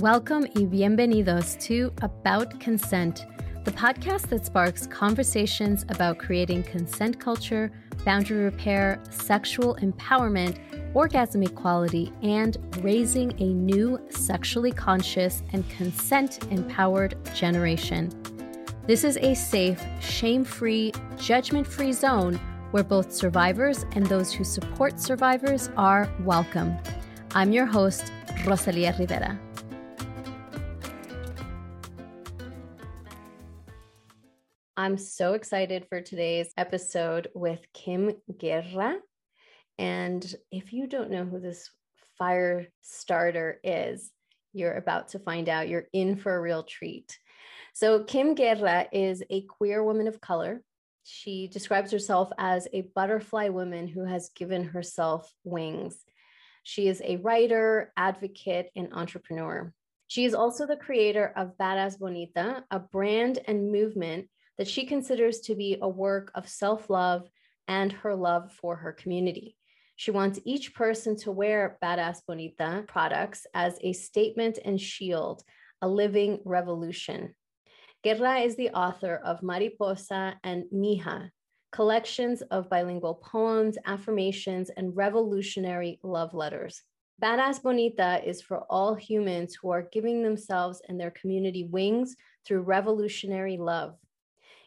Welcome y bienvenidos to About Consent, the podcast that sparks conversations about creating consent culture, boundary repair, sexual empowerment, orgasm equality, and raising a new sexually conscious and consent empowered generation. This is a safe, shame free, judgment free zone where both survivors and those who support survivors are welcome. I'm your host, Rosalia Rivera. I'm so excited for today's episode with Kim Guerra. And if you don't know who this fire starter is, you're about to find out. You're in for a real treat. So, Kim Guerra is a queer woman of color. She describes herself as a butterfly woman who has given herself wings. She is a writer, advocate, and entrepreneur. She is also the creator of Badass Bonita, a brand and movement that she considers to be a work of self love and her love for her community. She wants each person to wear Badass Bonita products as a statement and shield, a living revolution. Guerra is the author of Mariposa and Mija, collections of bilingual poems, affirmations, and revolutionary love letters. Badass Bonita is for all humans who are giving themselves and their community wings through revolutionary love.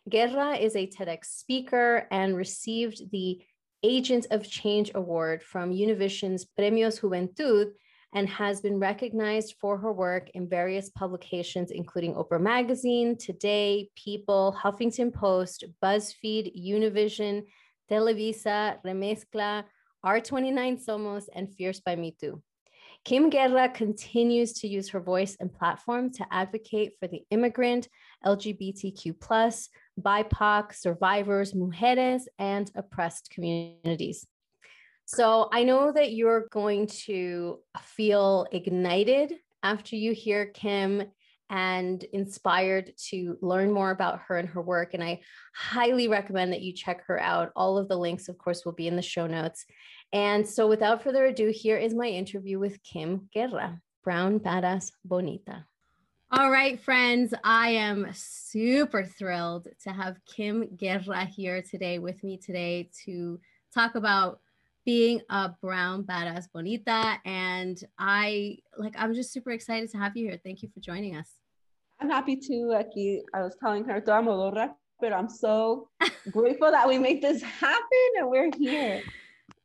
Guerra is a TEDx speaker and received the Agent of Change Award from Univision's Premios Juventud and has been recognized for her work in various publications, including Oprah Magazine, Today, People, Huffington Post, BuzzFeed, Univision, Televisa, Remezcla, R29 Somos, and Fierce by Mitú. Kim Guerra continues to use her voice and platform to advocate for the immigrant, LGBTQ, BIPOC, survivors, mujeres, and oppressed communities. So I know that you're going to feel ignited after you hear Kim and inspired to learn more about her and her work. And I highly recommend that you check her out. All of the links, of course, will be in the show notes. And so without further ado, here is my interview with Kim Guerra, Brown Badass Bonita. All right, friends, I am super thrilled to have Kim Guerra here today with me today to talk about being a brown badass bonita. And I like, I'm just super excited to have you here. Thank you for joining us. I'm happy to, Aquí, I was telling her, but I'm so grateful that we made this happen and we're here.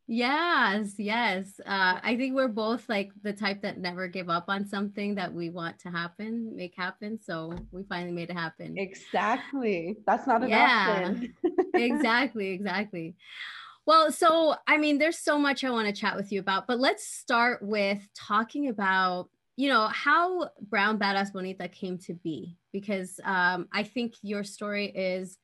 Yes, yes. Uh, I think we're both like the type that never give up on something that we want to happen, make happen. So we finally made it happen. Exactly. That's not an yeah. option. exactly, exactly. Well, so I mean, there's so much I want to chat with you about, but let's start with talking about, you know, how Brown Badass Bonita came to be, because um, I think your story is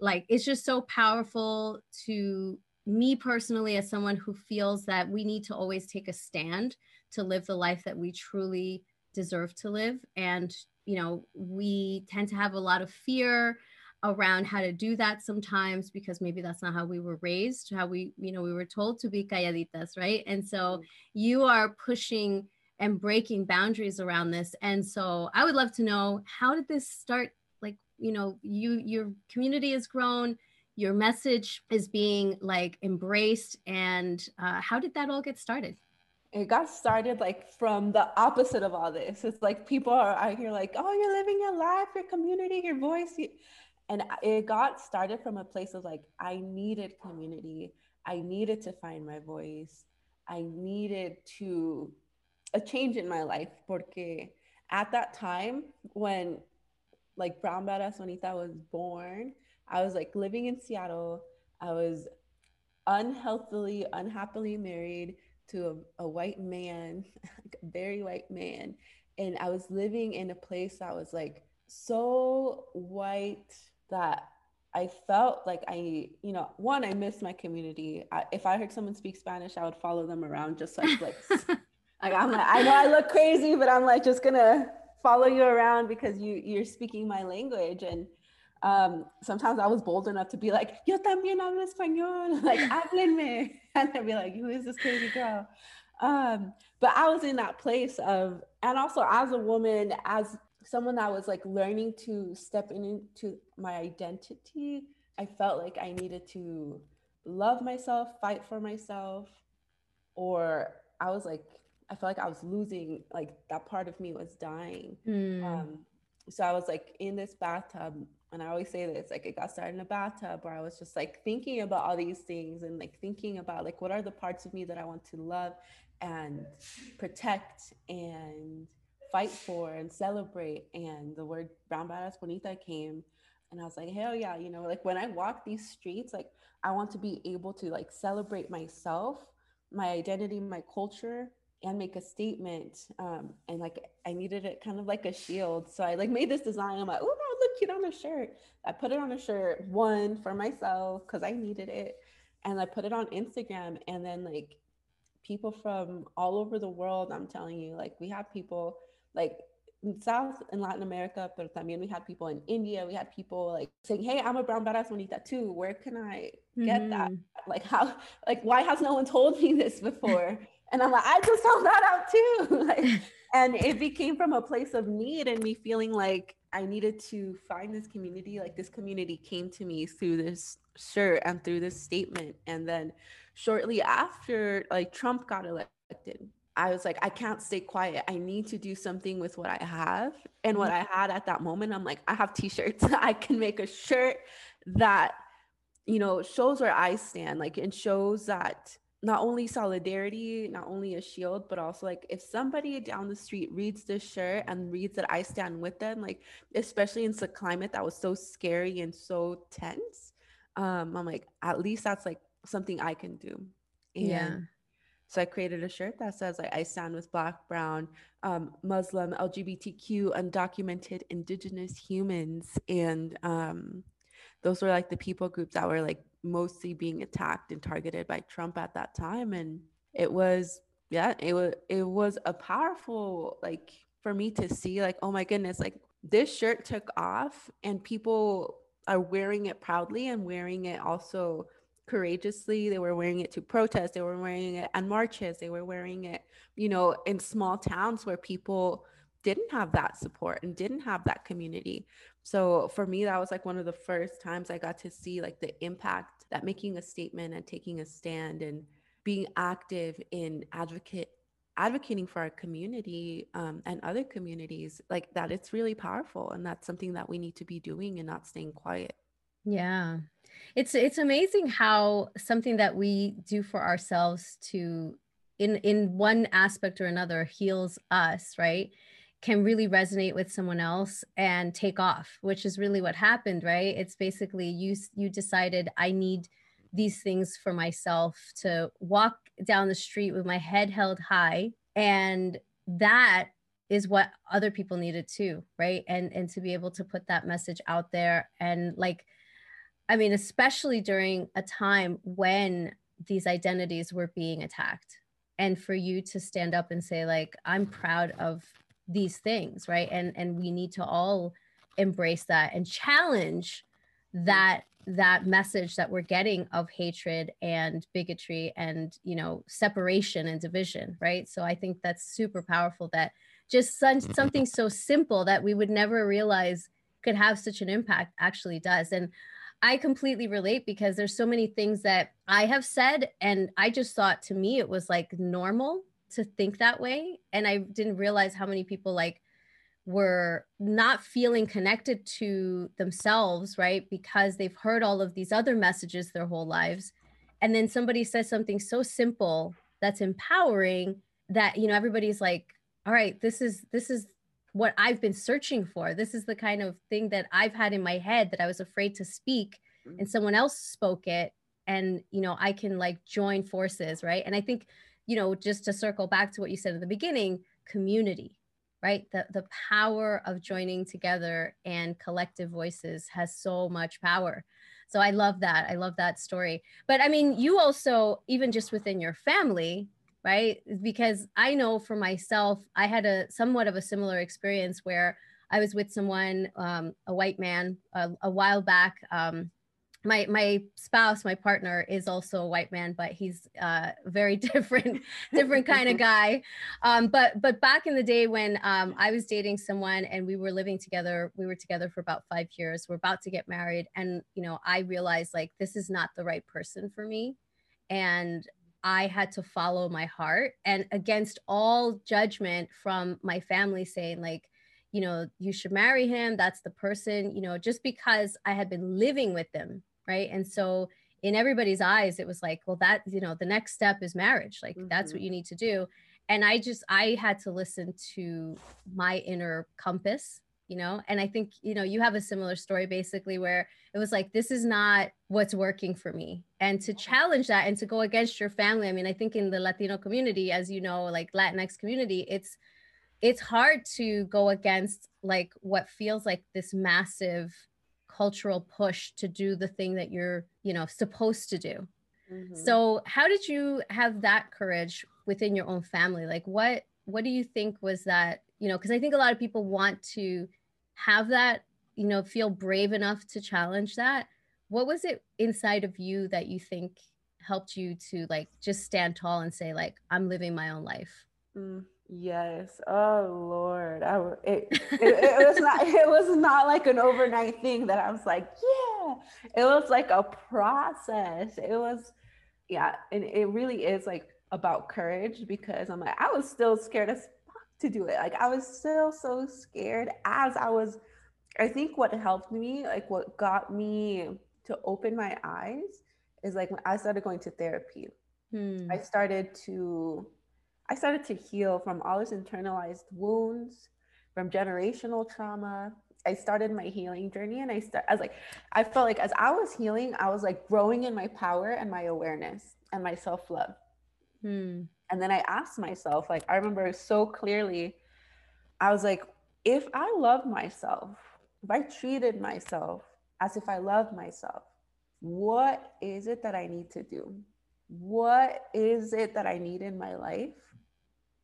like it's just so powerful to me personally, as someone who feels that we need to always take a stand to live the life that we truly deserve to live. And, you know, we tend to have a lot of fear around how to do that sometimes because maybe that's not how we were raised, how we, you know, we were told to be calladitas, right? And so mm-hmm. you are pushing and breaking boundaries around this. And so I would love to know how did this start? Like, you know, you your community has grown your message is being like embraced and uh, how did that all get started? It got started like from the opposite of all this. It's like people are out here like oh you're living your life your community your voice and it got started from a place of like i needed community. I needed to find my voice. I needed to a change in my life porque at that time when like brown badass bonita was born I was like living in Seattle. I was unhealthily, unhappily married to a, a white man, like a very white man. And I was living in a place that was like so white that I felt like I, you know, one, I missed my community. I, if I heard someone speak Spanish, I would follow them around just like, like, like I'm like, I know I look crazy, but I'm like just gonna follow you around because you you're speaking my language. And um, sometimes I was bold enough to be like, yo también hablo español, like, háblenme. And I'd be like, who is this crazy girl? Um, but I was in that place of, and also as a woman, as someone that was like learning to step into my identity, I felt like I needed to love myself, fight for myself, or I was like, I felt like I was losing, like that part of me was dying. Mm. Um, so I was like in this bathtub, and I always say this, like it got started in a bathtub where I was just like thinking about all these things and like thinking about like what are the parts of me that I want to love and protect and fight for and celebrate. And the word brown badass bonita came and I was like, hell yeah, you know, like when I walk these streets, like I want to be able to like celebrate myself, my identity, my culture, and make a statement. Um, and like I needed it kind of like a shield. So I like made this design. I'm like, oh, look cute on a shirt. I put it on a shirt, one for myself because I needed it. And I put it on Instagram. And then like people from all over the world, I'm telling you, like we have people like in South and Latin America, but I mean, we had people in India, we had people like saying, Hey, I'm a brown badass bonita too. Where can I get mm-hmm. that? Like how, like, why has no one told me this before? and I'm like, I just found that out too. like, and it became from a place of need and me feeling like I needed to find this community. Like this community came to me through this shirt and through this statement. And then shortly after, like Trump got elected, I was like, I can't stay quiet. I need to do something with what I have. And what mm-hmm. I had at that moment, I'm like, I have t-shirts. I can make a shirt that, you know, shows where I stand, like, and shows that not only solidarity, not only a shield, but also like if somebody down the street reads this shirt and reads that I stand with them, like especially in the climate that was so scary and so tense, um, I'm like, at least that's like something I can do. And yeah. So I created a shirt that says like I stand with Black, Brown, um, Muslim, LGBTQ, undocumented, Indigenous humans, and um, those were like the people groups that were like mostly being attacked and targeted by Trump at that time. And it was, yeah, it was it was a powerful like for me to see like, oh my goodness, like this shirt took off and people are wearing it proudly and wearing it also courageously. They were wearing it to protest. They were wearing it on marches. They were wearing it, you know, in small towns where people didn't have that support and didn't have that community. So for me, that was like one of the first times I got to see like the impact that making a statement and taking a stand and being active in advocate advocating for our community um, and other communities like that it's really powerful and that's something that we need to be doing and not staying quiet. Yeah. It's it's amazing how something that we do for ourselves to in in one aspect or another heals us right can really resonate with someone else and take off which is really what happened right it's basically you you decided i need these things for myself to walk down the street with my head held high and that is what other people needed too right and and to be able to put that message out there and like I mean, especially during a time when these identities were being attacked. And for you to stand up and say, like, I'm proud of these things, right? And and we need to all embrace that and challenge that that message that we're getting of hatred and bigotry and you know separation and division right so i think that's super powerful that just mm-hmm. something so simple that we would never realize could have such an impact actually does and I completely relate because there's so many things that I have said and I just thought to me it was like normal to think that way and I didn't realize how many people like were not feeling connected to themselves, right? Because they've heard all of these other messages their whole lives and then somebody says something so simple that's empowering that you know everybody's like all right this is this is what I've been searching for. This is the kind of thing that I've had in my head that I was afraid to speak and mm-hmm. someone else spoke it and you know I can like join forces, right? And I think you know just to circle back to what you said at the beginning, community, right? The the power of joining together and collective voices has so much power. So I love that. I love that story. But I mean, you also even just within your family, right? Because I know for myself, I had a somewhat of a similar experience where I was with someone, um, a white man, a, a while back, um, my my spouse my partner is also a white man but he's uh very different different kind of guy. Um but but back in the day when um i was dating someone and we were living together we were together for about five years we're about to get married and you know i realized like this is not the right person for me and i had to follow my heart and against all judgment from my family saying like you know you should marry him that's the person you know just because i had been living with them right? And so in everybody's eyes it was like well that you know the next step is marriage. Like mm-hmm. that's what you need to do. And i just i had to listen to my inner compass you know? And i think you know you have a similar story basically where it was like this is not what's working for me. And to challenge that and to go against your family i mean i think in the latino community as you know like latinx community it's it's hard to go against like what feels like this massive cultural push to do the thing that you're you know supposed to do mm-hmm. so how did you have that courage within your own family like what what do you think was that you know because i think a lot of people want to have that you know feel brave enough to challenge that what was it inside of you that you think helped you to like just stand tall and say like i'm living my own life mm. Yes. Oh Lord. I it, it, it, was not it was not like an overnight thing that I was like, yeah. It was like a process. It was yeah, and it really is like about courage because I'm like I was still scared as fuck to do it. Like I was still so scared as I was I think what helped me, like what got me to open my eyes is like when I started going to therapy. Hmm. I started to I started to heal from all these internalized wounds, from generational trauma. I started my healing journey and I start I was like I felt like as I was healing, I was like growing in my power and my awareness and my self-love. Hmm. And then I asked myself, like I remember so clearly, I was like, if I love myself, if I treated myself as if I love myself, what is it that I need to do? What is it that I need in my life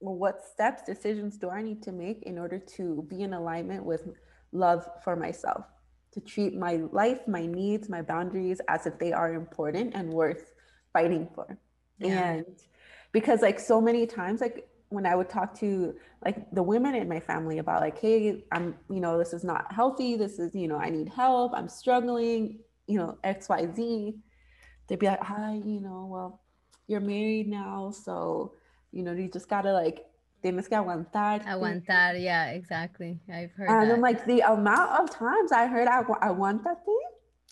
what steps, decisions do I need to make in order to be in alignment with love for myself? To treat my life, my needs, my boundaries as if they are important and worth fighting for. Yeah. And because, like, so many times, like, when I would talk to like the women in my family about like, hey, I'm, you know, this is not healthy. This is, you know, I need help. I'm struggling, you know, X, Y, Z. They'd be like, hi, you know, well, you're married now, so you know, you just gotta like tienes que aguantar. Aguantar, yeah, exactly. I've heard. And that. then like the amount of times I heard I, I want that thing,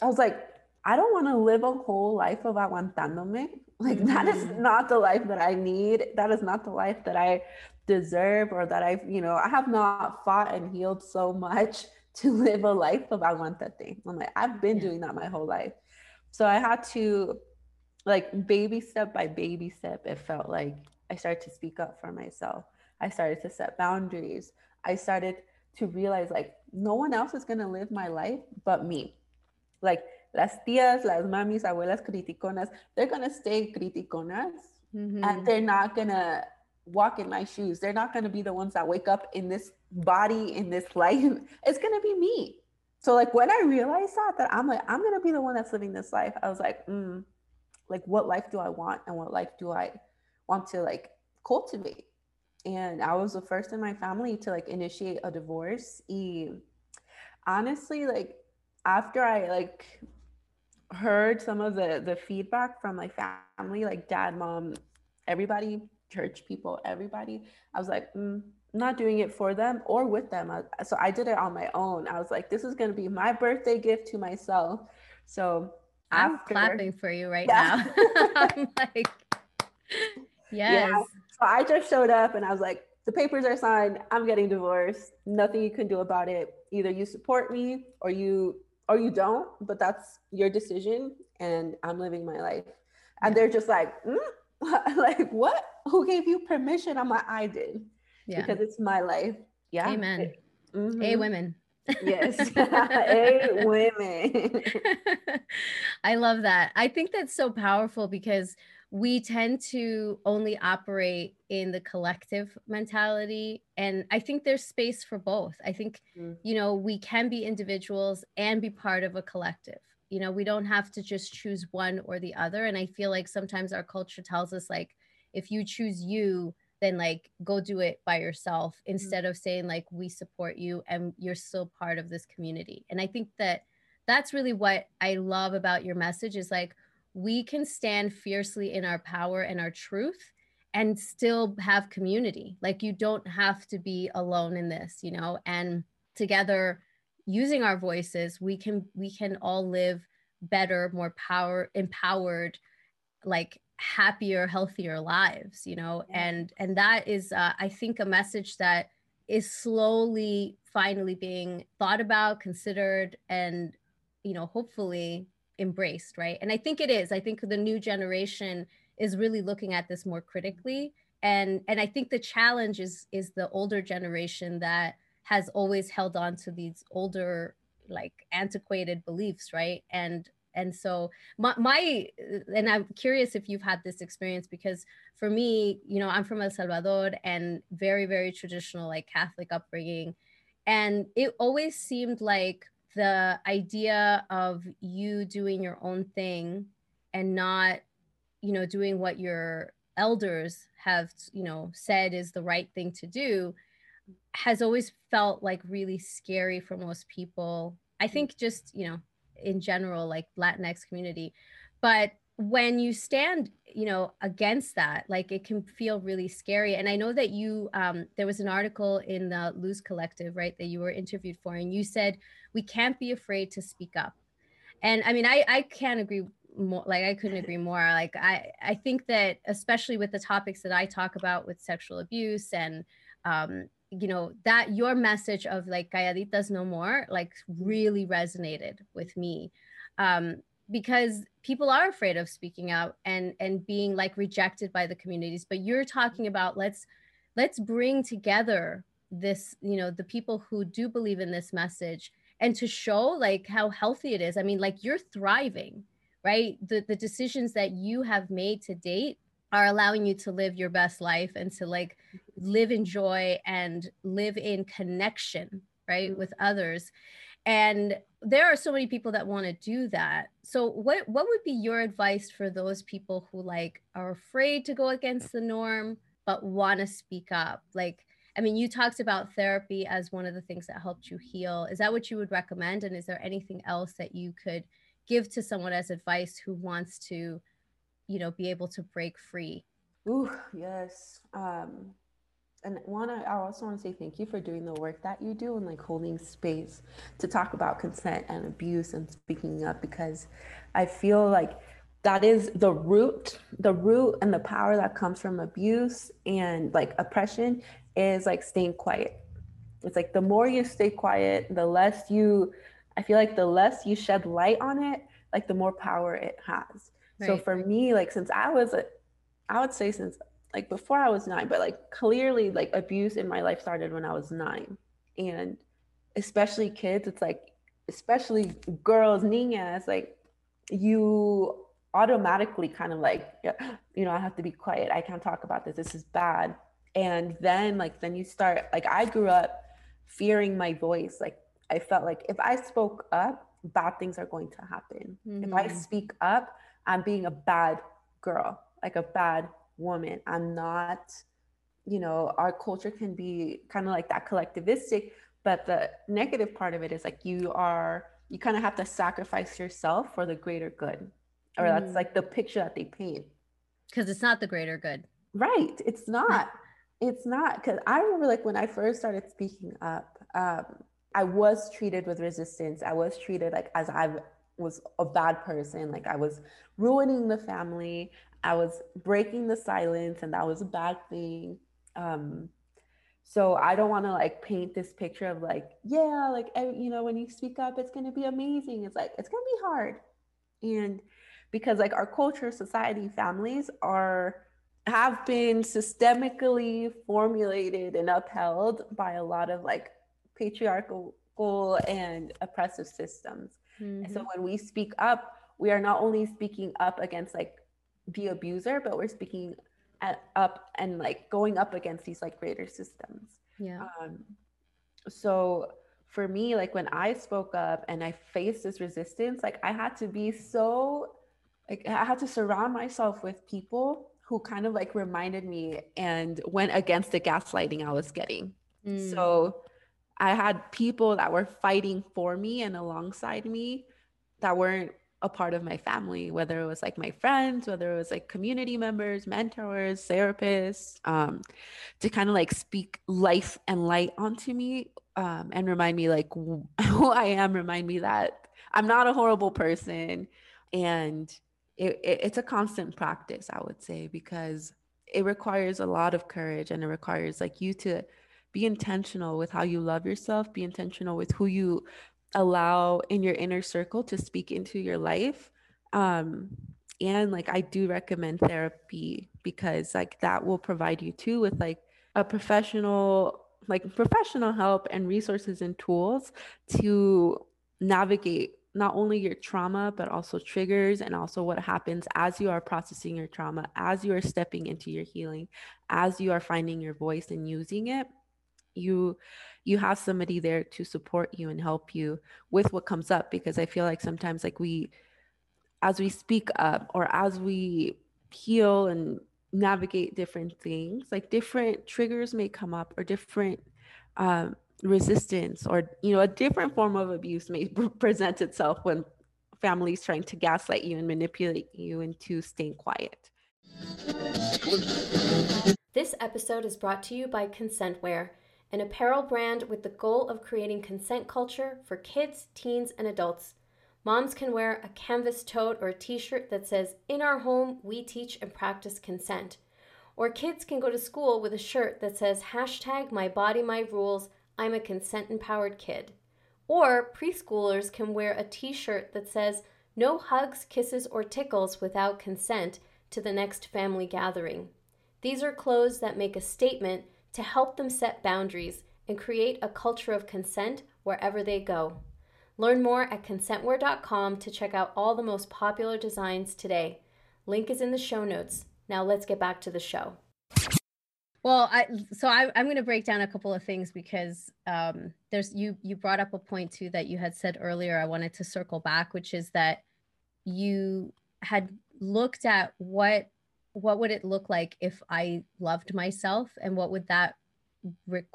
I was like, I don't want to live a whole life of aguantándome. Like mm-hmm. that is mm-hmm. not the life that I need. That is not the life that I deserve or that I've, you know, I have not fought and healed so much to live a life of aguantate. I'm like, I've been yeah. doing that my whole life. So I had to like baby step by baby step, it felt like I started to speak up for myself. I started to set boundaries. I started to realize like no one else is going to live my life but me. Like las tías, las mamis, abuelas criticonas, they're going to stay criticonas mm-hmm. and they're not going to walk in my shoes. They're not going to be the ones that wake up in this body, in this life. It's going to be me. So like when I realized that, that I'm like, I'm going to be the one that's living this life. I was like, mm, like what life do I want? And what life do I want to like cultivate. And I was the first in my family to like initiate a divorce. Y honestly, like after I like heard some of the the feedback from my family, like dad, mom, everybody, church people, everybody, I was like, mm, not doing it for them or with them. So I did it on my own. I was like, this is going to be my birthday gift to myself. So I'm after, clapping for you right yeah. now. I'm like, Yes. Yeah. So I just showed up and I was like, the papers are signed. I'm getting divorced. Nothing you can do about it. Either you support me or you or you don't, but that's your decision and I'm living my life. And they're just like, mm? like what? Who gave you permission? I'm like, I did. Yeah. Because it's my life. Yeah. Amen. mm-hmm. A women. yes. A women. I love that. I think that's so powerful because we tend to only operate in the collective mentality and i think there's space for both i think mm. you know we can be individuals and be part of a collective you know we don't have to just choose one or the other and i feel like sometimes our culture tells us like if you choose you then like go do it by yourself mm-hmm. instead mm-hmm. of saying like we support you and you're still part of this community and i think that that's really what i love about your message is like we can stand fiercely in our power and our truth and still have community. Like you don't have to be alone in this you know? And together using our voices we can we can all live better more power empowered like happier healthier lives you know? And and that is uh, i think a message that is slowly finally being thought about considered and you know hopefully embraced right? And i think it is. I think the new generation is really looking at this more critically. And and i think the challenge is is the older generation that has always held on to these older like antiquated beliefs right? And and so my, my and i'm curious if you've had this experience because for me you know i'm from el salvador and very very traditional like catholic upbringing. And it always seemed like the idea of you doing your own thing and not you know doing what your elders have you know said is the right thing to do has always felt like really scary for most people. I mm. think just you know in general like latinx community. But when you stand you know against that like it can feel really scary and i know that you um, there was an article in the luz collective right that you were interviewed for and you said we can't be afraid to speak up. And i mean i i can't agree more like i couldn't agree more like i i think that especially with the topics that i talk about with sexual abuse and um, you know that your message of like calladitas no more like really resonated with me. Um because people are afraid of speaking out and and being like rejected by the communities but you're talking about let's let's bring together this you know the people who do believe in this message and to show like how healthy it is. I mean like you're thriving right? The the decisions that you have made to date are allowing you to live your best life and to like live in joy and live in connection right mm-hmm. with others and there are so many people that want to do that. So what what would be your advice for those people who like are afraid to go against the norm but want to speak up? Like i mean you talked about therapy as one of the things that helped you heal. Is that what you would recommend? And is there anything else that you could give to someone as advice who wants to you know be able to break free? Ooh, yes. Um and want to i also want to say thank you for doing the work that you do and like holding space to talk about consent and abuse and speaking up because i feel like that is the root the root and the power that comes from abuse and like oppression is like staying quiet it's like the more you stay quiet the less you i feel like the less you shed light on it like the more power it has Right. So for me, like since I was, a, I would say since like before I was nine, but like clearly like abuse in my life started when I was nine, and especially kids, it's like especially girls, niñas, like you automatically kind of like you know I have to be quiet. I can't talk about this. This is bad. And then like then you start like I grew up fearing my voice. Like I felt like if I spoke up, bad things are going to happen. Mm-hmm. If I mm-hmm. speak up, I'm being a bad girl, like a bad woman. I'm not, you know, our culture can be kind of like that collectivistic, but the negative part of it is like you are, you kind of have to sacrifice yourself for the greater good. Or mm. that's like the picture that they paint. Because it's not the greater good. Right. It's not. it's not. Because I remember like when I first started speaking up, um, I was treated with resistance. I was treated like as I've was a bad person. Like I was ruining the family. I was breaking the silence, and that was a bad thing. Um, so I don't want to like paint this picture of like, yeah, like you know, when you speak up, it's gonna be amazing. It's like it's gonna be hard, and because like our culture, society, families are have been systemically formulated and upheld by a lot of like patriarchal and oppressive systems. Mm-hmm. And so mm-hmm. when we speak up, we are not only speaking up against like the abuser, but we're speaking at, up and like going up against these like greater systems. Yeah. Um, so for me, like when I spoke up and I faced this resistance, like I had to be so, like I had to surround myself with people who kind of like reminded me and went against the gaslighting I was getting. Mm. So I had people that were fighting for me and alongside me that weren't a part of my family, whether it was like my friends, whether it was like community members, mentors, therapists, um, to kind of like speak life and light onto me um, and remind me like who I am, remind me that I'm not a horrible person. And it, it, it's a constant practice, I would say, because it requires a lot of courage and it requires like you to be intentional with how you love yourself, be intentional with who you allow in your inner circle to speak into your life. Um, and like I do recommend therapy because like that will provide you too with like a professional like professional help and resources and tools to navigate not only your trauma but also triggers and also what happens as you are processing your trauma as you are stepping into your healing as you are finding your voice and using it you you have somebody there to support you and help you with what comes up because i feel like sometimes like we as we speak up or as we heal and navigate different things like different triggers may come up or different um, resistance or you know a different form of abuse may present itself when families trying to gaslight you and manipulate you into staying quiet. This episode is brought to you by consentwear an apparel brand with the goal of creating consent culture for kids, teens, and adults. Moms can wear a canvas tote or a t shirt that says, In our home, we teach and practice consent. Or kids can go to school with a shirt that says, hashtag my body, my rules, I'm a consent empowered kid. Or preschoolers can wear a t shirt that says, no hugs, kisses, or tickles without consent to the next family gathering. These are clothes that make a statement to help them set boundaries and create a culture of consent wherever they go. Learn more at consentwear.com to check out all the most popular designs today. Link is in the show notes. Now let's get back to the show. Well, I so I, am going to break down a couple of things because um, there's you you brought up a point too that you had said earlier. I wanted to circle back, which is that you had looked at what what would it look like if I loved myself and what would that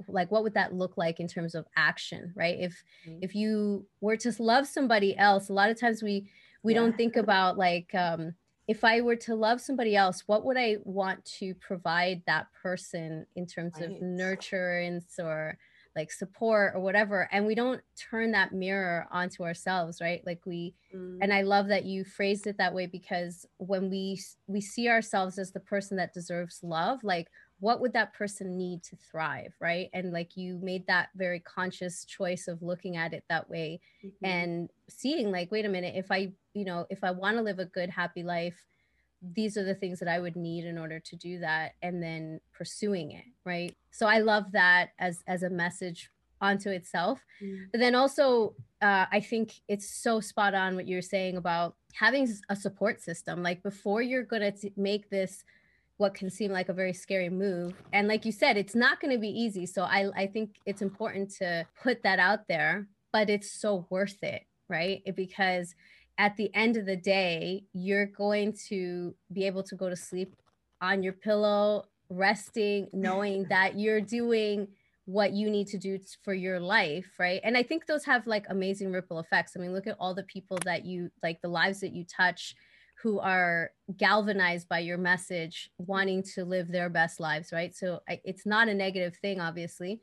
like what would that look like in terms of action right if mm-hmm. if you were to love somebody else a lot of times we we yeah. don't think about like um if i were to love somebody else what would i want to provide that person in terms right. of nurturance or like support or whatever and we don't turn that mirror onto ourselves right like we mm. and i love that you phrased it that way because when we we see ourselves as the person that deserves love like what would that person need to thrive right and like you made that very conscious choice of looking at it that way mm-hmm. and seeing like wait a minute if i you know if i want to live a good happy life these are the things that I would need in order to do that and then pursuing it right? So I love that as as a message onto itself. Mm. but then also uh, I think it's so spot on what you're saying about having a support system. Like before you're gonna make this what can seem like a very scary move and like you said it's not going to be easy. So I I think it's important to put that out there but it's so worth it right? Because at the end of the day, you're going to be able to go to sleep on your pillow, resting, knowing that you're doing what you need to do for your life, right? And I think those have like amazing ripple effects. I mean, look at all the people that you like, the lives that you touch who are galvanized by your message, wanting to live their best lives, right? So it's not a negative thing, obviously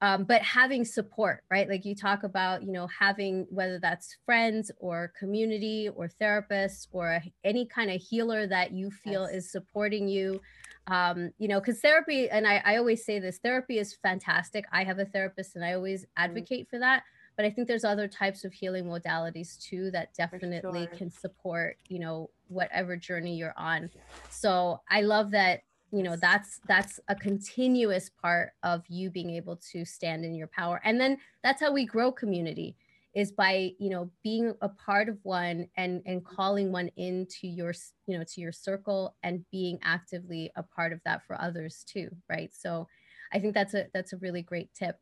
um, but having support right like you talk about you know having whether that's friends or community or therapists or any kind of healer that you feel yes. is supporting you um, you know because therapy and I, I always say this therapy is fantastic i have a therapist and i always mm-hmm. advocate mm-hmm. for that but i think there's other types of healing modalities too that definitely sure. can support you know whatever journey you're on so i love that you know that's that's a continuous part of you being able to stand in your power. And then that's how we grow community is by you know being a part of one and and calling one into your you know to your circle and being actively a part of that for others too right? So i think that's a that's a really great tip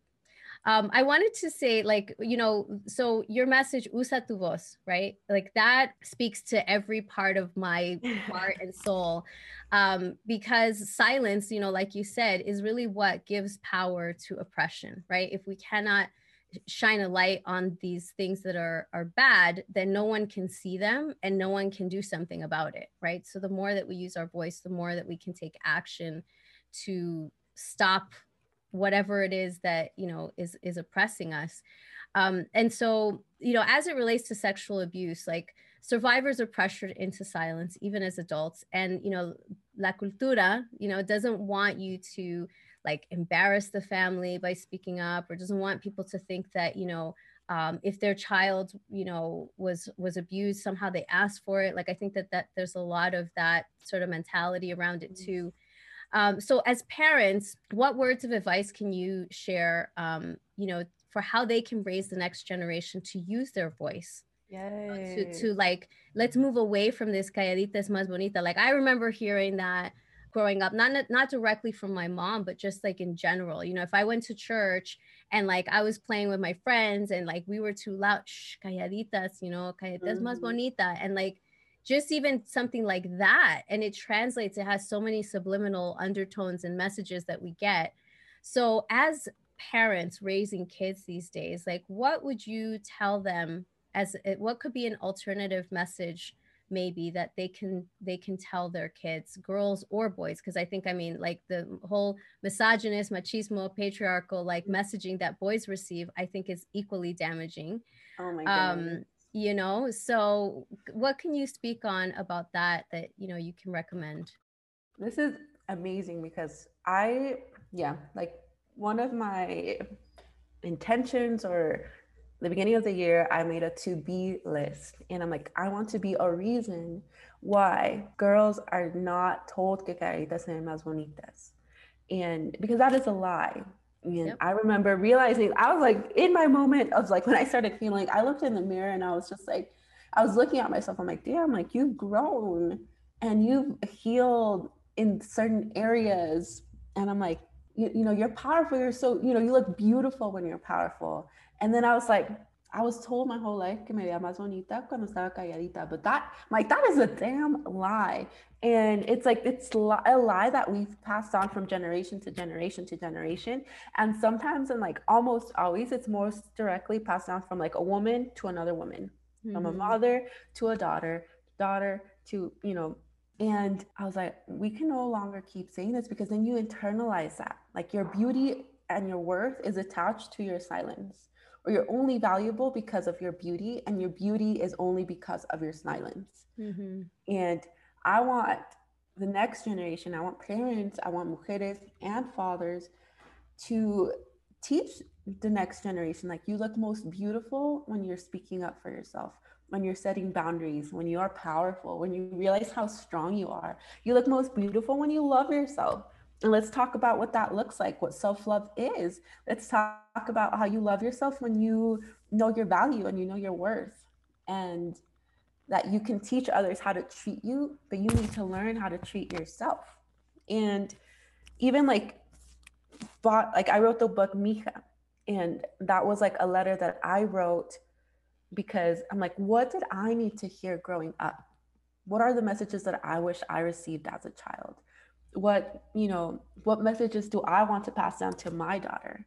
Um, I wanted to say, like, you know, so your message, usa tu voz, right? Like that speaks to every part of my heart and soul. Um, because silence, you know, like you said, is really what gives power to oppression, right? If we cannot shine a light on these things that are are bad then no one can see them and no one can do something about it right so the more that we use our voice the more that we can take action to stop whatever it is that you know is is oppressing us. Um, and so you know as it relates to sexual abuse like survivors are pressured into silence even as adults. And you know la cultura you know doesn't want you to like embarrass the family by speaking up or doesn't want people to think that you know um, if their child you know was was abused somehow they asked for it. Like i think that that there's a lot of that sort of mentality around it mm. too um, so as parents, what words of advice can you share, um, you know, for how they can raise the next generation to use their voice? Yay. To, to like, let's move away from this calladita es más bonita. Like I remember hearing that growing up, not, not directly from my mom, but just like in general, you know, if I went to church and like I was playing with my friends and like we were too loud, shh, calladitas, you know, calladitas mm-hmm. más bonita. And like, just even something like that and it translates it has so many subliminal undertones and messages that we get. So as parents raising kids these days like what would you tell them as what could be an alternative message maybe that they can they can tell their kids girls or boys? Because i think i mean like the whole misogynist machismo patriarchal like messaging that boys receive i think is equally damaging. Oh my god um you know so what can you speak on about that that you know you can recommend? This is amazing because i yeah like one of my intentions or the beginning of the year i made a to be list and i'm like i want to be a reason why girls are not told que caritas se más bonitas and because that is a lie and yep. I remember realizing I was like in my moment of like when I started feeling, I looked in the mirror and I was just like, I was looking at myself. I'm like, damn, like you've grown and you've healed in certain areas. And I'm like, you, you know, you're powerful. You're so, you know, you look beautiful when you're powerful. And then I was like, I was told my whole life que me veía más bonita cuando estaba calladita, but that, like, that is a damn lie. And it's like, it's a lie that we've passed on from generation to generation to generation. And sometimes, and like almost always, it's most directly passed down from like a woman to another woman, mm-hmm. from a mm-hmm. mother to a daughter, daughter to, you know, and I was like, we can no longer keep saying this because then you internalize that. Like your beauty and your worth is attached to your silence or you're only valuable because of your beauty and your beauty is only because of your silence. Mm-hmm. and i want the next generation i want parents i want mujeres and fathers to teach the next generation like you look most beautiful when you're speaking up for yourself when you're setting boundaries when you are powerful when you realize how strong you are. You look most beautiful when you love yourself and let's talk about what that looks like, what self love is. Let's talk about how you love yourself when you know your value and you know your worth, and that you can teach others how to treat you, but you need to learn how to treat yourself. And even like, bought, like I wrote the book Mija, and that was like a letter that I wrote because I'm like, what did I need to hear growing up? What are the messages that I wish I received as a child? What you know what messages do i want to pass down to my daughter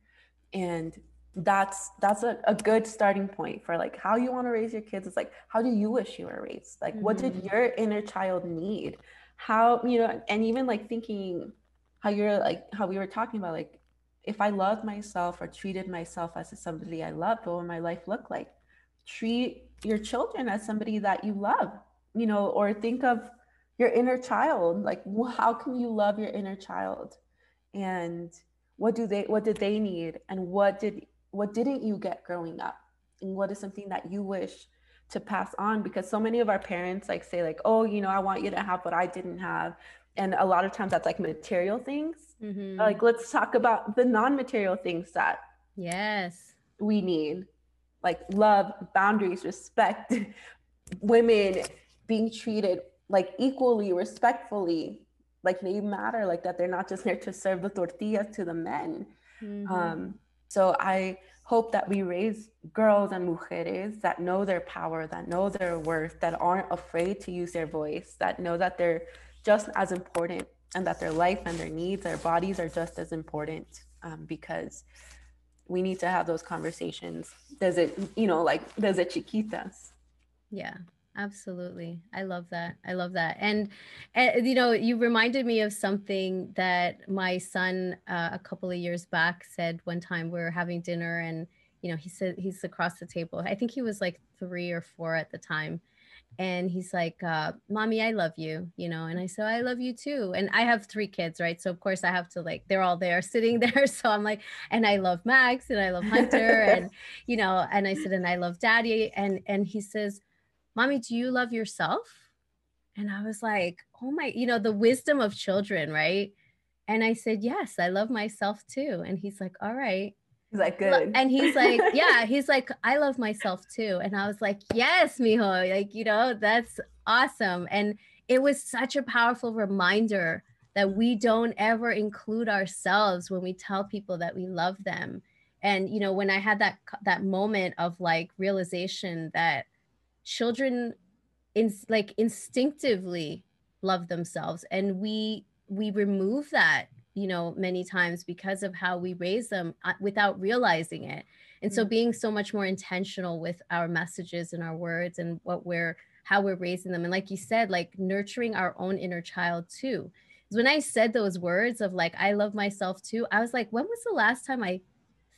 and that's that's a, a good starting point for like how you want to raise your kids it's like how do you wish you were raised like mm-hmm. what did mm-hmm. your inner child need how you know and even like thinking how you're like how we were talking about like if i loved myself or treated myself as somebody i loved what would my life look like treat your children as somebody that you love you know or think of your inner child like how can you love your inner child? And what do they what did they need? And what did what didn't you get growing up? And what is something that you wish to pass on? Because so many of our parents like say like oh you know i want you to have what i didn't have. And a lot of times that's like material things. Mm-hmm. like let's talk about the non-material things that yes. we need. Like love boundaries respect women being treated like equally respectfully like they matter like that they're not just there to serve the tortillas to the men mm-hmm. um So I hope that we raise girls and mujeres that know their power, that know their worth, that aren't afraid to use their voice, that know that they're just as important and that their life and their needs, their bodies are just as important um, because we need to have those conversations. Does it, you know, like, does it chiquitas? Yeah, absolutely. I love that. I love that. And, and you know, you reminded me of something that my son uh, a couple of years back said one time we were having dinner and, you know, he said he's across the table. I think he was like three or four at the time and he's like uh, mommy i love you you know and i said i love you too and i have three kids right so of course i have to like they're all there sitting there so i'm like and i love max and i love hunter and you know and i said and i love daddy and and he says mommy do you love yourself and i was like oh my you know the wisdom of children right and i said yes i love myself too and he's like all right He's like, good. And he's like, yeah, he's like, I love myself too. And I was like, yes, mijo, like, you know, that's awesome. And it was such a powerful reminder that we don't ever include ourselves when we tell people that we love them. And, you know, when I had that, that moment of like realization that children in like instinctively love themselves and we, we remove that you know many times because of how we raise them uh, without realizing it and so mm. being so much more intentional with our messages and our words and what we're how we're raising them and like you said like nurturing our own inner child too when i said those words of like i love myself too i was like when was the last time i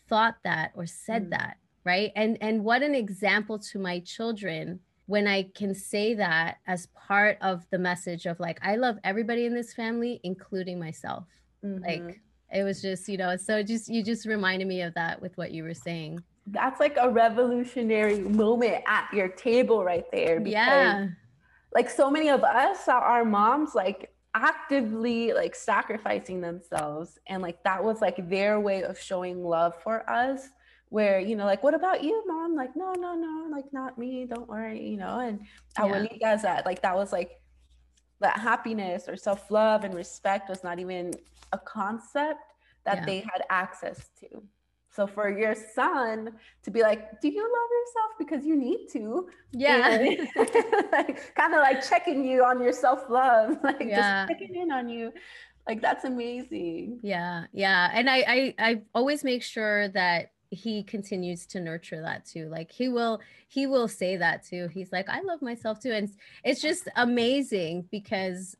thought that or said mm. that right and and what an example to my children when i can say that as part of the message of like i love everybody in this family including myself Mm-hmm. Like it was just, you know, so just you just reminded me of that with what you were saying. That's like a revolutionary moment at your table right there. Because, yeah. Like so many of us, our moms, like actively like sacrificing themselves and like that was like their way of showing love for us where you know like what about you mom like no no no like not me don't worry you know and yeah. abuelitas that like that was like that happiness or self-love and respect was not even a concept that yeah. they had access to so for your son to be like do you love yourself because you need to yeah like, kind of like checking you on your self-love like yeah. just checking in on you like that's amazing yeah yeah and I, I i always make sure that he continues to nurture that too like he will he will say that too. He's like i love myself too. And it's just amazing because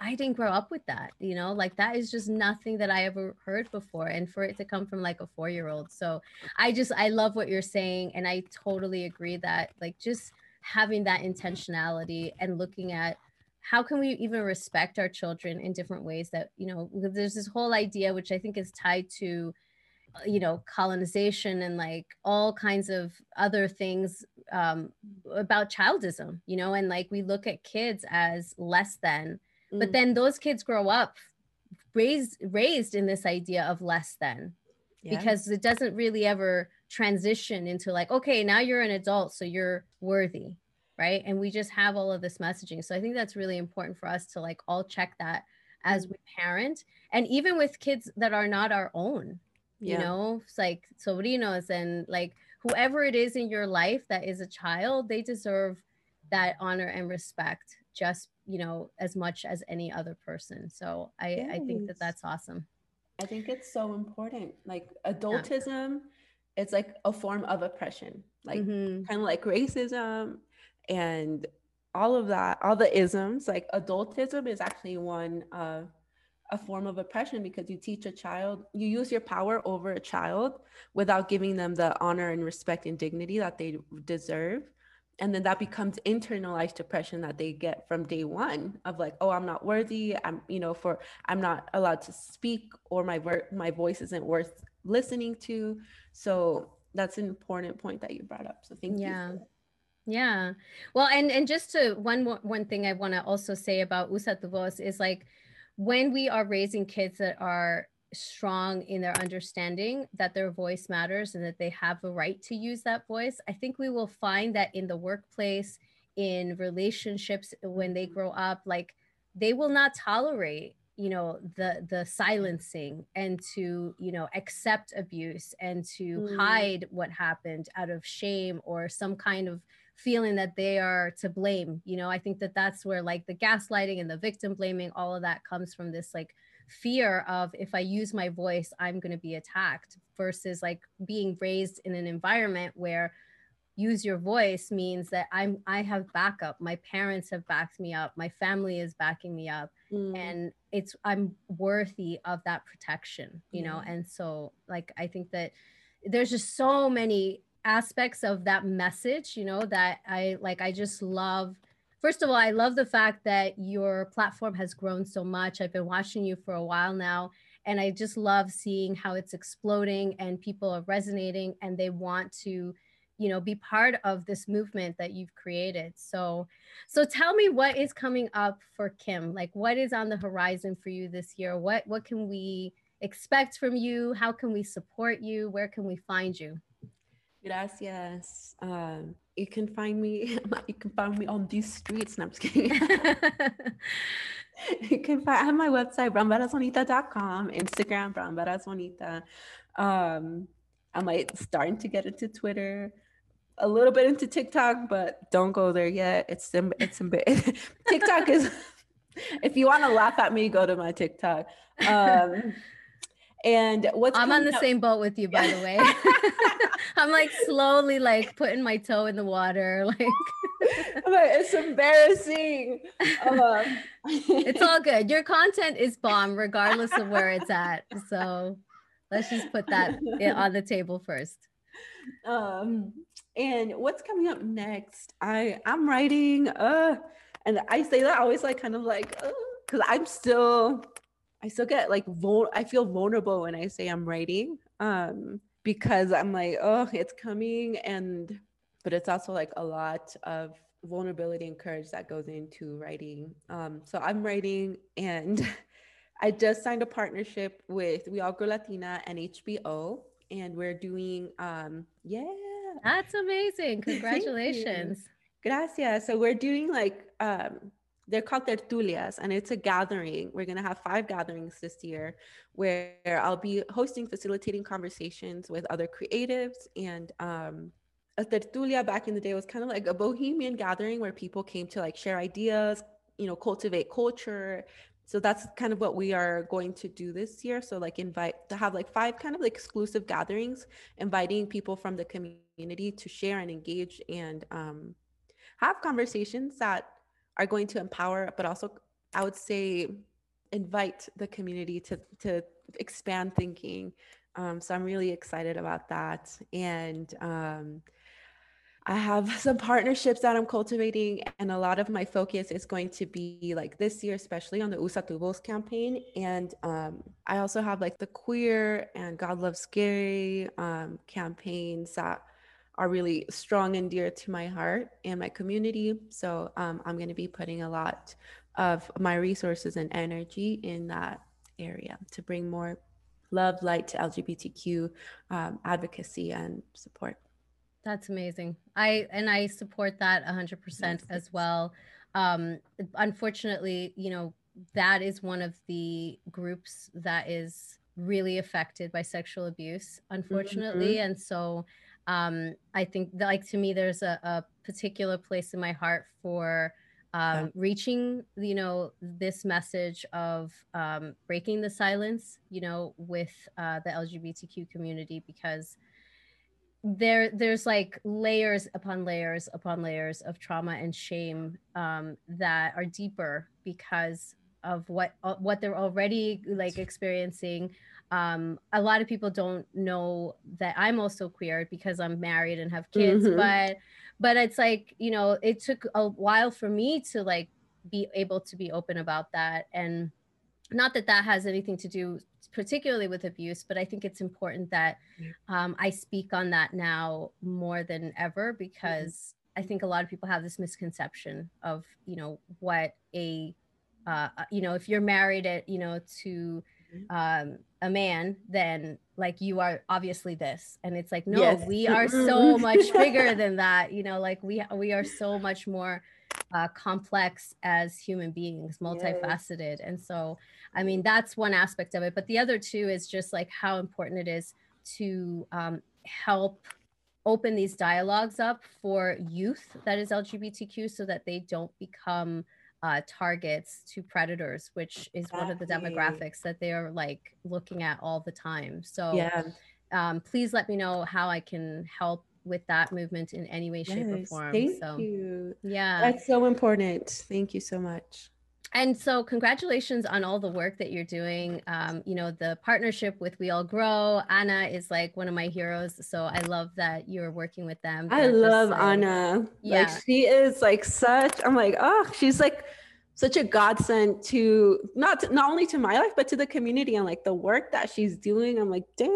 i didn't grow up with that you know? Like that is just nothing that i ever heard before and for it to come from like a four year old so i just i love what you're saying and i totally agree that like just having that intentionality and looking at how can we even respect our children in different ways that you know there's this whole idea which i think is tied to you know colonization and like all kinds of other things um, about childism you know and like we look at kids as less than mm. but then those kids grow up raised raised in this idea of less than yeah. because it doesn't really ever transition into like okay now you're an adult so you're worthy right and we just have all of this messaging so i think that's really important for us to like all check that as mm. we parent and even with kids that are not our own you yeah. know it's like sobrinos and like whoever it is in your life that is a child they deserve that honor and respect just you know as much as any other person so i yes. i think that that's awesome i think it's so important like adultism yeah. it's like a form of oppression like mm-hmm. kind of like racism and all of that all the isms like adultism is actually one of a form of oppression because you teach a child, you use your power over a child without giving them the honor and respect and dignity that they deserve. And then that becomes internalized depression that they get from day one of like, oh, I'm not worthy. I'm, you know, for I'm not allowed to speak or my ver- my voice isn't worth listening to. So that's an important point that you brought up. So thank yeah. you. Yeah. Yeah. Well, and and just to one one thing I want to also say about Usa tu voz is like when we are raising kids that are strong in their understanding that their voice matters and that they have a right to use that voice, I think we will find that in the workplace, in relationships, when they grow up, like they will not tolerate you know the the silencing and to you know accept abuse and to mm. hide what happened out of shame or some kind of feeling that they are to blame you know? I think that that's where like the gaslighting and the victim blaming all of that comes from this like fear of if i use my voice i'm going to be attacked versus like being raised in an environment where use your voice means that i'm i have backup. My parents have backed me up. My family is backing me up. Mm. and it's i'm worthy of that protection you know? And so like i think that there's just so many aspects of that message you know that i like i just love. First of all i love the fact that your platform has grown so much. I've been watching you for a while now and i just love seeing how it's exploding and people are resonating and they want to you know be part of this movement that you've created. So so tell me what is coming up for kim? Like what is on the horizon for you this year? What what can we expect from you? How can we support you? Where can we find you gracias um you can find me you can find me on these streets no, i'm just kidding you can find I have my website brownbadassbonita.com instagram brownbadassbonita um i'm like starting to get into twitter a little bit into TikTok, but don't go there yet. It's it's TikTok is. if you want to laugh at me, go to my TikTok. Um, and what's I'm on the up- same boat with you, by the way. I'm like slowly like putting my toe in the water, like. But it's embarrassing. Um, it's all good. Your content is bomb, regardless of where it's at. So let's just put that on the table first. Um, and what's coming up next? I I'm writing uh and I say that always like kind of like uh, cuz I'm still I still get like vul- I feel vulnerable when I say I'm writing um because I'm like oh it's coming and but it's also like a lot of vulnerability and courage that goes into writing. Um so I'm writing and I just signed a partnership with We All Grow Latina and HBO and we're doing um yeah. That's amazing. Congratulations. Gracias. So we're doing like um they're called tertulias and it's a gathering. We're going to have five gatherings this year where i'll be hosting facilitating conversations with other creatives and um a tertulia back in the day was kind of like a bohemian gathering where people came to like share ideas you know cultivate culture. So that's kind of what we are going to do this year. So like invite to have like five kind of like exclusive gatherings inviting people from the community to share and engage and um, have conversations that are going to empower but also i would say invite the community to to expand thinking um, so i'm really excited about that and um, I have some partnerships that I'm cultivating, and a lot of my focus is going to be like this year, especially on the Usa tu voz campaign. And um, I also have like the queer and God Loves Scary um, campaigns that are really strong and dear to my heart and my community. So um, I'm going to be putting a lot of my resources and energy in that area to bring more love, light to LGBTQ um, advocacy and support. That's amazing. I and I support that 100% yes. as well. Um unfortunately, you know, that is one of the groups that is really affected by sexual abuse, unfortunately. Mm-hmm. And so um I think that, like to me there's a, a particular place in my heart for um, yeah. reaching you know this message of um, breaking the silence you know with uh, the lgbtq community because there there's like layers upon layers upon layers of trauma and shame um, that are deeper because of what uh, what they're already like experiencing um, a lot of people don't know that i'm also queer because i'm married and have kids mm-hmm. but but it's like you know it took a while for me to like be able to be open about that and not that that has anything to do particularly with abuse, but I think it's important that um, I speak on that now more than ever because mm-hmm. I think a lot of people have this misconception of, you know, what a, uh, uh you know, if you're married at, you know, to mm-hmm. Um, a man, then like you are obviously this, and it's like, no, yes. we are so much bigger than that. You know, like we we are so much more uh, complex as human beings, multifaceted. Yes. And so, I mean, that's one aspect of it. But the other two is just like how important it is to um, help open these dialogues up for youth that is LGBTQ so that they don't become uh, targets to predators, which is exactly. one of the demographics that they are like looking at all the time. So, yeah. um, please let me know how I can help with that movement in any way, shape, yes, or form. Thank so, you. Yeah. That's so important. Thank you so much. And so, congratulations on all the work that you're doing. Um, you know, the partnership with We All Grow. Ana is like one of my heroes. So, I love that you're working with them. They're I love like, Ana. Yeah. Like, she is like such, I'm like, oh, she's like, such a godsend to not to, not only to my life but to the community and like the work that she's doing. I'm like, damn,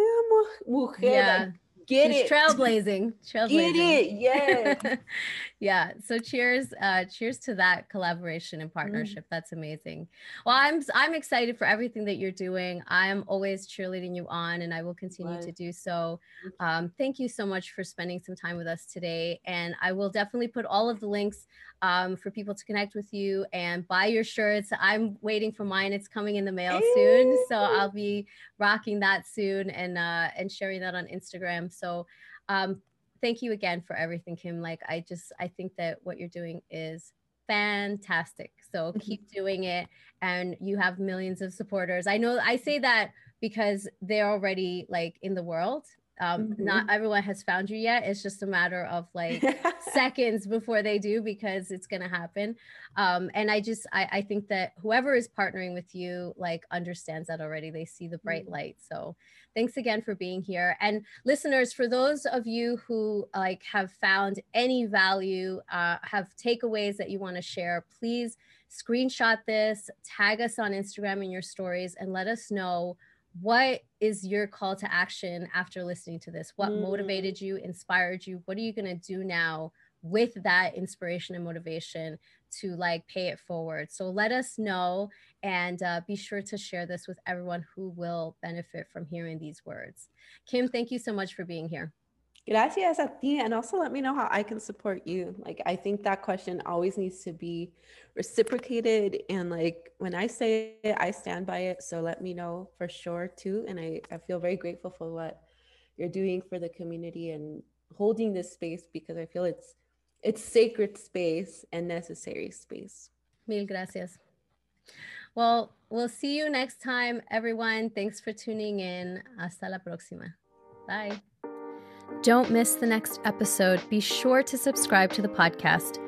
mujer, yeah. Like, Get She's it. Trailblazing. Trailblazing. Get it. Yeah. yeah. So cheers. Uh, cheers to that collaboration and mm. partnership. Mm. That's amazing. Well, I'm I'm excited for everything that you're doing. I'm always cheerleading you on and I will continue to do so. Um, thank you so much for spending some time with us today. And I will definitely put all of the links um, for people to connect with you and buy your shirts. I'm waiting for mine. It's coming in the mail soon. So I'll be rocking that soon and uh, and sharing that on Instagram. So um, thank you again for everything, Kim. Like I just I think that what you're doing is fantastic. So mm-hmm. keep doing it and you have millions of supporters. I know I say that because they're already like in the world um mm-hmm. not everyone has found you yet. It's just a matter of like seconds before they do because it's going to happen. Um and i just I, I think that whoever is partnering with you like understands that already. They see the bright mm-hmm. light. So thanks again for being here. And listeners for those of you who like have found any value uh, have takeaways that you want to share please screenshot this tag us on instagram in your stories and let us know what is your call to action after listening to this? What mm. motivated you, inspired you? What are you going to do now with that inspiration and motivation to like pay it forward? So let us know and uh, be sure to share this with everyone who will benefit from hearing these words. Kim, thank you so much for being here. Gracias a ti. And also let me know how I can support you. Like, I think that question always needs to be reciprocated. And like, when I say it, I stand by it. So let me know for sure too. And I, I feel very grateful for what you're doing for the community and holding this space because I feel it's it's sacred space and necessary space. Mil gracias. Well, we'll see you next time, everyone. Thanks for tuning in. Hasta la próxima. Bye. Don't miss the next episode. Be sure to subscribe to the podcast.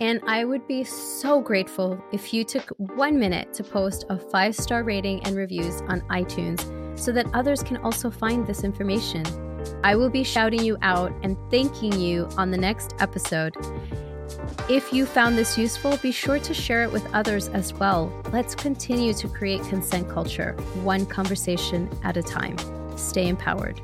And I would be so grateful if you took one minute to post a five star rating and reviews on iTunes so that others can also find this information. I will be shouting you out and thanking you on the next episode. If you found this useful, be sure to share it with others as well. Let's continue to create consent culture, one conversation at a time. Stay empowered.